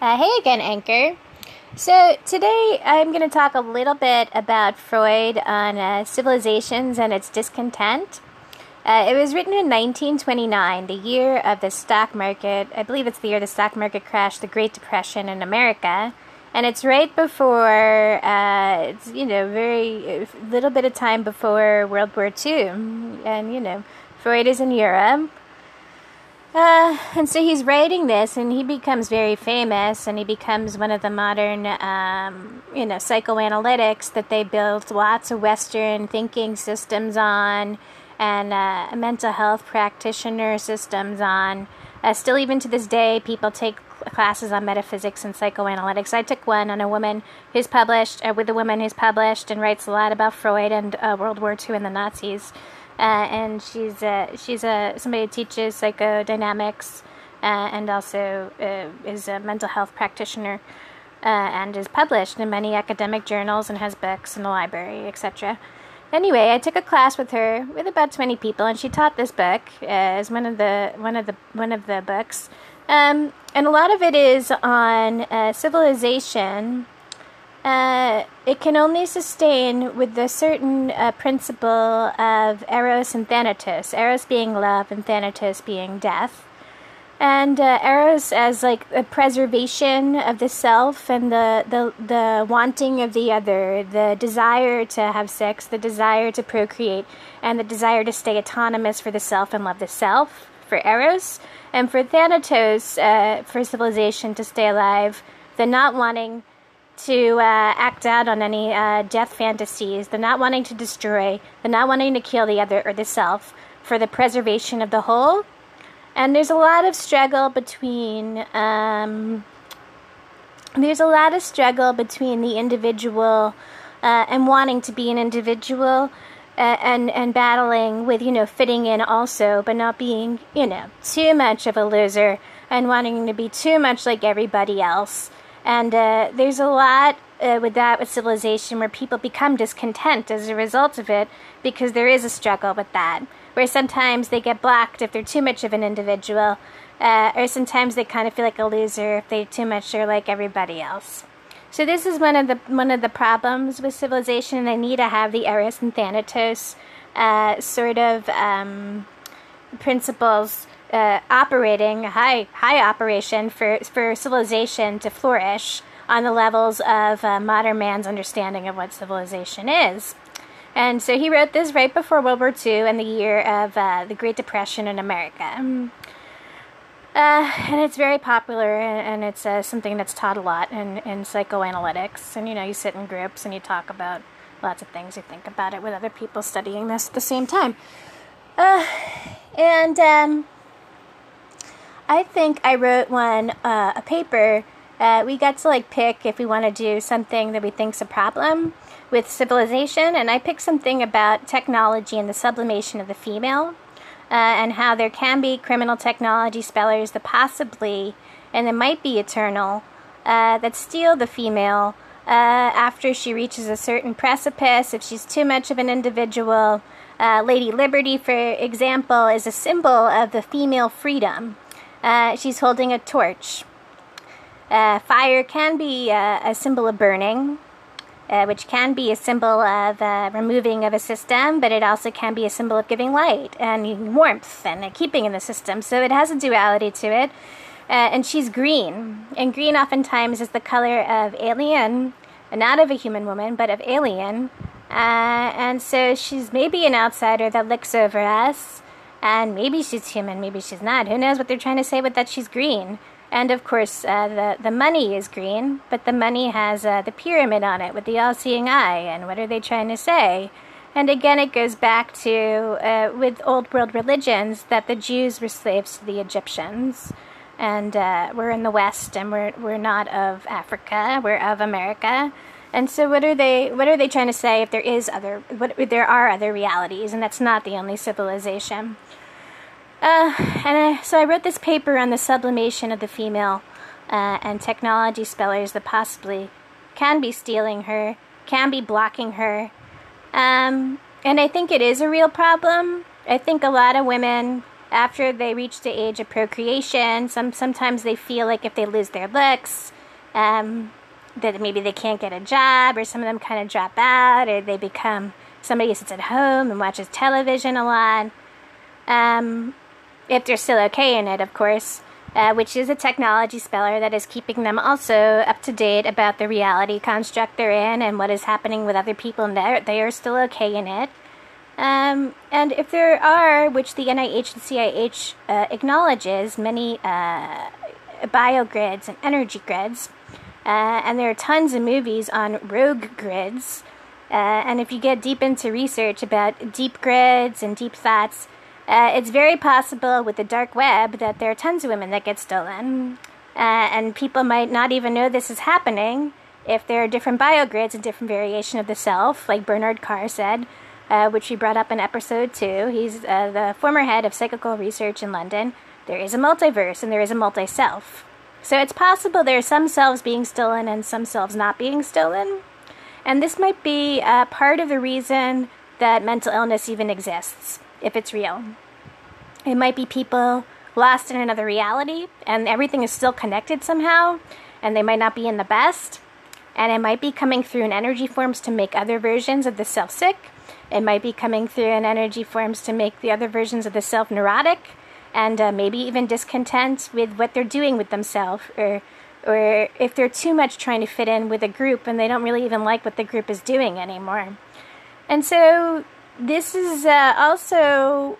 Uh, hey again, Anchor. So, today I'm going to talk a little bit about Freud on uh, civilizations and its discontent. Uh, it was written in 1929, the year of the stock market. I believe it's the year the stock market crashed, the Great Depression in America. And it's right before, uh, it's, you know, very little bit of time before World War II. And, you know, Freud is in Europe. Uh, and so he's writing this, and he becomes very famous, and he becomes one of the modern, um, you know, psychoanalytics that they built lots of Western thinking systems on, and uh, mental health practitioner systems on. Uh, still, even to this day, people take classes on metaphysics and psychoanalytics. I took one on a woman who's published, uh, with a woman who's published and writes a lot about Freud and uh, World War II and the Nazis. Uh, and she's she's somebody who teaches psychodynamics uh, and also uh, is a mental health practitioner uh, and is published in many academic journals and has books in the library, etc. Anyway, I took a class with her with about twenty people, and she taught this book as one of the one of the one of the books, um, and a lot of it is on uh, civilization uh, it can only sustain with the certain uh, principle of eros and thanatos. Eros being love and thanatos being death. And uh, eros as like a preservation of the self and the, the, the wanting of the other, the desire to have sex, the desire to procreate, and the desire to stay autonomous for the self and love the self for eros. And for thanatos, uh, for civilization to stay alive, the not wanting to uh, act out on any uh, death fantasies, the not wanting to destroy, the not wanting to kill the other or the self for the preservation of the whole. And there's a lot of struggle between. Um, there's a lot of struggle between the individual uh, and wanting to be an individual and and battling with you know fitting in also, but not being you know too much of a loser and wanting to be too much like everybody else. And uh, there's a lot uh, with that with civilization where people become discontent as a result of it because there is a struggle with that. Where sometimes they get blocked if they're too much of an individual, uh, or sometimes they kind of feel like a loser if they too much are like everybody else. So this is one of the one of the problems with civilization. They need to have the Eros and Thanatos uh, sort of um, principles uh, operating high high operation for for civilization to flourish on the levels of uh, modern man's understanding of what civilization is. And so he wrote this right before World War II and the year of uh, the Great Depression in America. Uh, and it's very popular, and, and it's uh, something that's taught a lot in, in psychoanalytics. And you know, you sit in groups and you talk about lots of things. You think about it with other people studying this at the same time. Uh, and um, I think I wrote one, uh, a paper. Uh, we got to like pick if we want to do something that we think's a problem with civilization, and I picked something about technology and the sublimation of the female, uh, and how there can be criminal technology spellers that possibly, and it might be eternal, uh, that steal the female uh, after she reaches a certain precipice. If she's too much of an individual, uh, Lady Liberty, for example, is a symbol of the female freedom. Uh, she's holding a torch. Fire can be a symbol of burning, uh, which can be a symbol of uh, removing of a system, but it also can be a symbol of giving light and warmth and keeping in the system. So it has a duality to it. and she's green. And green oftentimes is the color of alien, not of a human woman, but of alien. and so she's maybe an outsider that looks over us and maybe she's human, maybe she's not. Who knows what they're trying to say with that she's green? And of course, uh, the the money is green, but the money has uh, the pyramid on it with the all-seeing eye. And what are they trying to say? And again, it goes back to uh, with old world religions that the Jews were slaves to the Egyptians, and uh, we're in the West, and we're we're not of Africa, we're of America. And so, what are they? What are they trying to say? If there is other, what there are other realities, and that's not the only civilization. Uh, and so I wrote this paper on the sublimation of the female uh, and technology spellers that possibly can be stealing her, can be blocking her. Um, and I think it is a real problem. I think a lot of women after they reach the age of procreation, some sometimes they feel like if they lose their looks, um, that maybe they can't get a job, or some of them kind of drop out, or they become somebody who sits at home and watches television a lot. Um, if they're still okay in it, of course, uh, which is a technology speller that is keeping them also up to date about the reality construct they're in and what is happening with other people, and they are still okay in it. Um, and if there are, which the NIH and CIH uh, acknowledges, many uh, biogrids and energy grids, uh, and there are tons of movies on rogue grids. Uh, and if you get deep into research about deep grids and deep thoughts, uh, it's very possible with the dark web that there are tons of women that get stolen. Uh, and people might not even know this is happening if there are different biogrids and different variation of the self, like Bernard Carr said, uh, which we brought up in episode two. He's uh, the former head of psychical research in London. There is a multiverse and there is a multi self. So it's possible there are some selves being stolen and some selves not being stolen. And this might be uh, part of the reason that mental illness even exists, if it's real. It might be people lost in another reality and everything is still connected somehow, and they might not be in the best. And it might be coming through in energy forms to make other versions of the self sick. It might be coming through in energy forms to make the other versions of the self neurotic and uh, maybe even discontent with what they're doing with themselves or or if they're too much trying to fit in with a group and they don't really even like what the group is doing anymore. And so this is uh, also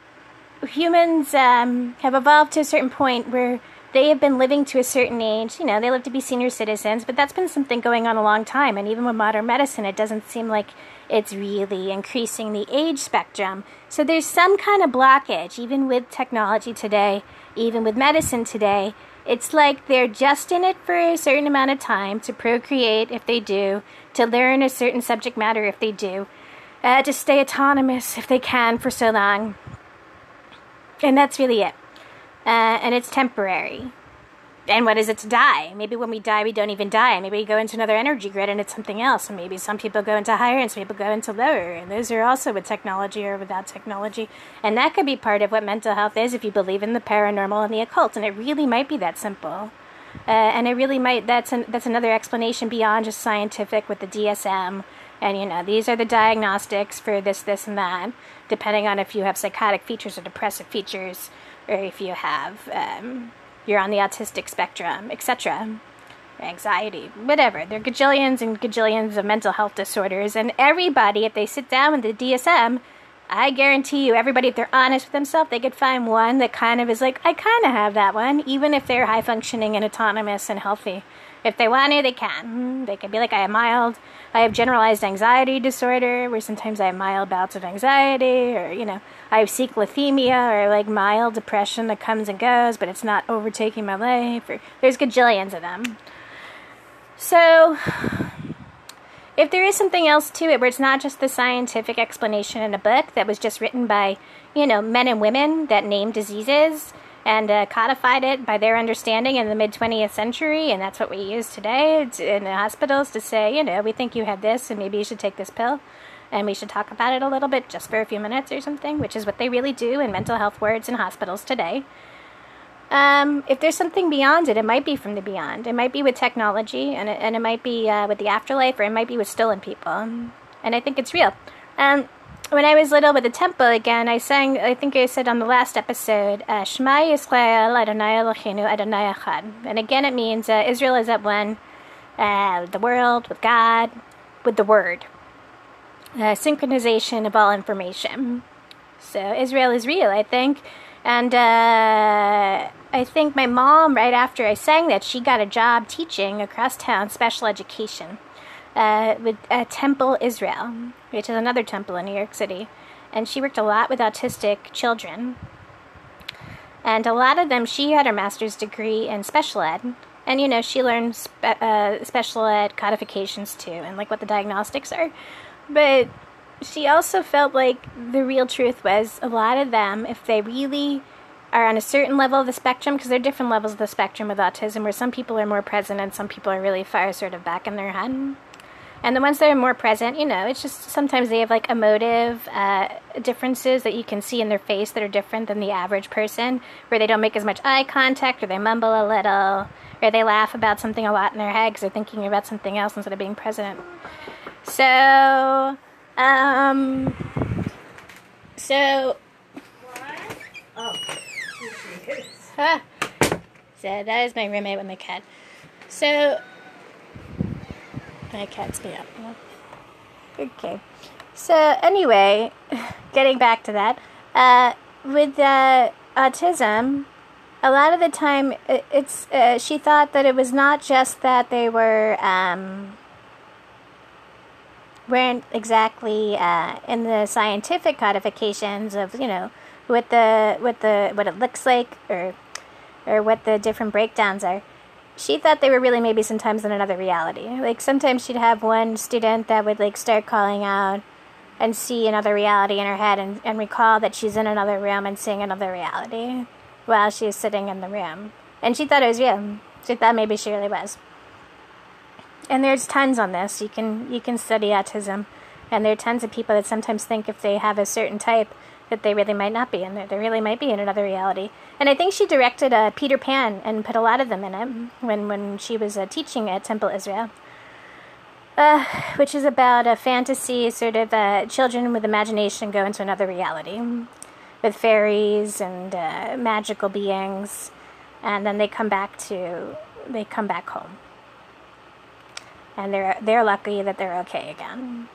humans um, have evolved to a certain point where they have been living to a certain age. You know, they live to be senior citizens, but that's been something going on a long time. And even with modern medicine, it doesn't seem like it's really increasing the age spectrum. So there's some kind of blockage, even with technology today, even with medicine today. It's like they're just in it for a certain amount of time to procreate if they do, to learn a certain subject matter if they do, uh, to stay autonomous if they can for so long. And that's really it. Uh, and it's temporary. And what is it to die? Maybe when we die, we don't even die. Maybe we go into another energy grid and it's something else. And maybe some people go into higher and some people go into lower. And those are also with technology or without technology. And that could be part of what mental health is if you believe in the paranormal and the occult. And it really might be that simple. Uh, and it really might, that's, an, that's another explanation beyond just scientific with the DSM. And, you know, these are the diagnostics for this, this, and that, depending on if you have psychotic features or depressive features, or if you have. Um, you're on the autistic spectrum, etc. Anxiety, whatever. There are gajillions and gajillions of mental health disorders, and everybody, if they sit down with the DSM, I guarantee you, everybody, if they're honest with themselves, they could find one that kind of is like, I kind of have that one, even if they're high functioning and autonomous and healthy. If they want to, they can. Hmm, they can be like, I have mild, I have generalized anxiety disorder, where sometimes I have mild bouts of anxiety, or, you know, I have cyclothymia, or like mild depression that comes and goes, but it's not overtaking my life. Or, there's gajillions of them. So, if there is something else to it where it's not just the scientific explanation in a book that was just written by, you know, men and women that named diseases, and uh, codified it by their understanding in the mid 20th century, and that's what we use today in the hospitals to say, you know, we think you have this, and maybe you should take this pill, and we should talk about it a little bit just for a few minutes or something, which is what they really do in mental health wards in hospitals today. Um, if there's something beyond it, it might be from the beyond. It might be with technology, and it, and it might be uh, with the afterlife, or it might be with stolen people. And I think it's real. Um, when I was little with the temple again, I sang, I think I said on the last episode, uh, Shema Yisrael Adonai Eloheinu Adonai Echad. And again, it means uh, Israel is at one uh, the world, with God, with the Word. Uh, synchronization of all information. So Israel is real, I think. And uh, I think my mom, right after I sang that, she got a job teaching across town special education uh, with uh, Temple Israel, which is another temple in New York City. And she worked a lot with autistic children. And a lot of them, she had her master's degree in special ed. And, you know, she learned spe- uh, special ed codifications too, and like what the diagnostics are. But she also felt like the real truth was a lot of them, if they really are on a certain level of the spectrum, because there are different levels of the spectrum with autism, where some people are more present and some people are really far sort of back in their head And the ones that are more present, you know, it's just sometimes they have like emotive uh, differences that you can see in their face that are different than the average person, where they don't make as much eye contact, or they mumble a little, or they laugh about something a lot in their head because they're thinking about something else instead of being present. So, um, so. Oh, huh. So that is my roommate with my cat. So my cat's me up. Okay. So anyway, getting back to that, uh, with uh, autism, a lot of the time it's uh, she thought that it was not just that they were um, weren't exactly uh, in the scientific codifications of you know what the what the what it looks like or or what the different breakdowns are she thought they were really maybe sometimes in another reality. Like sometimes she'd have one student that would like start calling out and see another reality in her head and, and recall that she's in another room and seeing another reality while she's sitting in the room. And she thought it was real. She thought maybe she really was. And there's tons on this. You can you can study autism. And there are tons of people that sometimes think if they have a certain type that they really might not be in there. They really might be in another reality. And I think she directed uh, Peter Pan and put a lot of them in it when, when she was uh, teaching at Temple Israel. Uh, which is about a fantasy, sort of uh, children with imagination go into another reality with fairies and uh, magical beings, and then they come back to they come back home, and they're they're lucky that they're okay again,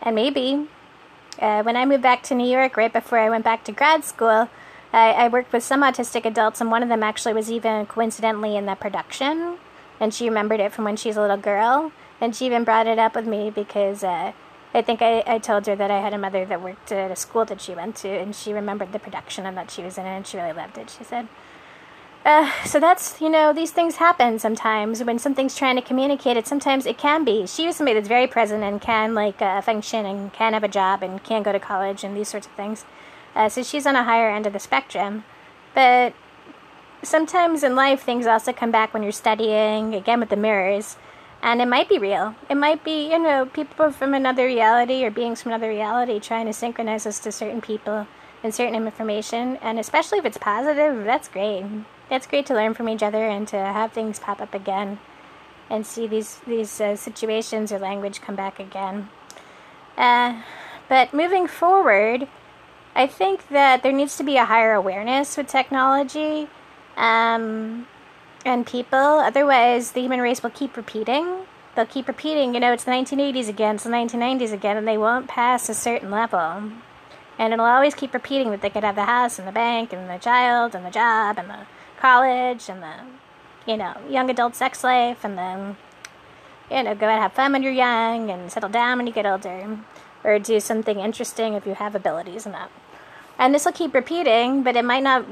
and maybe uh, when I moved back to New York, right before I went back to grad school, I, I, worked with some autistic adults, and one of them actually was even coincidentally in that production. And she remembered it from when she was a little girl. And she even brought it up with me because uh, I think I, I told her that I had a mother that worked at a school that she went to, and she remembered the production and that she was in it, and she really loved it, she said. Uh, so that's you know these things happen sometimes. When something's trying to communicate it sometimes it can be. She was somebody that's very present and can like uh, function and can have a job and can go to college and these sorts of things. Uh, so she's on a higher end of the spectrum. But sometimes in life things also come back when you're studying again with the mirrors. And it might be real. It might be you know people from another reality or beings from another reality trying to synchronize us to certain people and certain information. And especially if it's positive that's great it's great to learn from each other and to have things pop up again and see these these uh, situations or language come back again. Uh, but moving forward, I think that there needs to be a higher awareness with technology um, and people. Otherwise, the human race will keep repeating. They'll keep repeating, you know, it's the 1980s again, it's the 1990s again, and they won't pass a certain level. And it'll always keep repeating that they could have the house and the bank and the child and the job and the college and the, you know, young adult sex life and then, you know, go out and have fun when you're young and settle down when you get older. Or do something interesting if you have abilities and that. And this will keep repeating, but it might not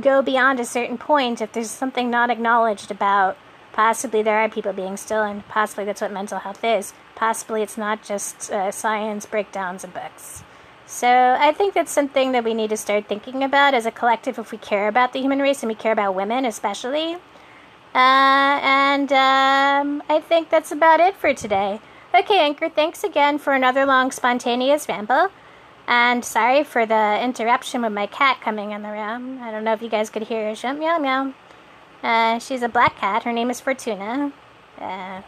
go beyond a certain point if there's something not acknowledged about possibly there are people being still, and possibly that's what mental health is. Possibly it's not just uh, science breakdowns of books. So I think that's something that we need to start thinking about as a collective if we care about the human race and we care about women especially. Uh, and um, I think that's about it for today. Okay, Anchor, thanks again for another long spontaneous ramble. And sorry for the interruption with my cat coming in the room. I don't know if you guys could hear her. Meow meow. Uh, she's a black cat. Her name is Fortuna. Uh,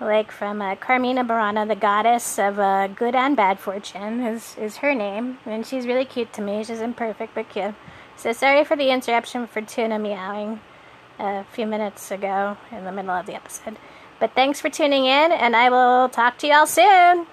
like from uh, Carmina Burana, the goddess of uh, good and bad fortune, is, is her name. And she's really cute to me. She's imperfect but cute. So sorry for the interruption Fortuna meowing a few minutes ago in the middle of the episode. But thanks for tuning in, and I will talk to y'all soon.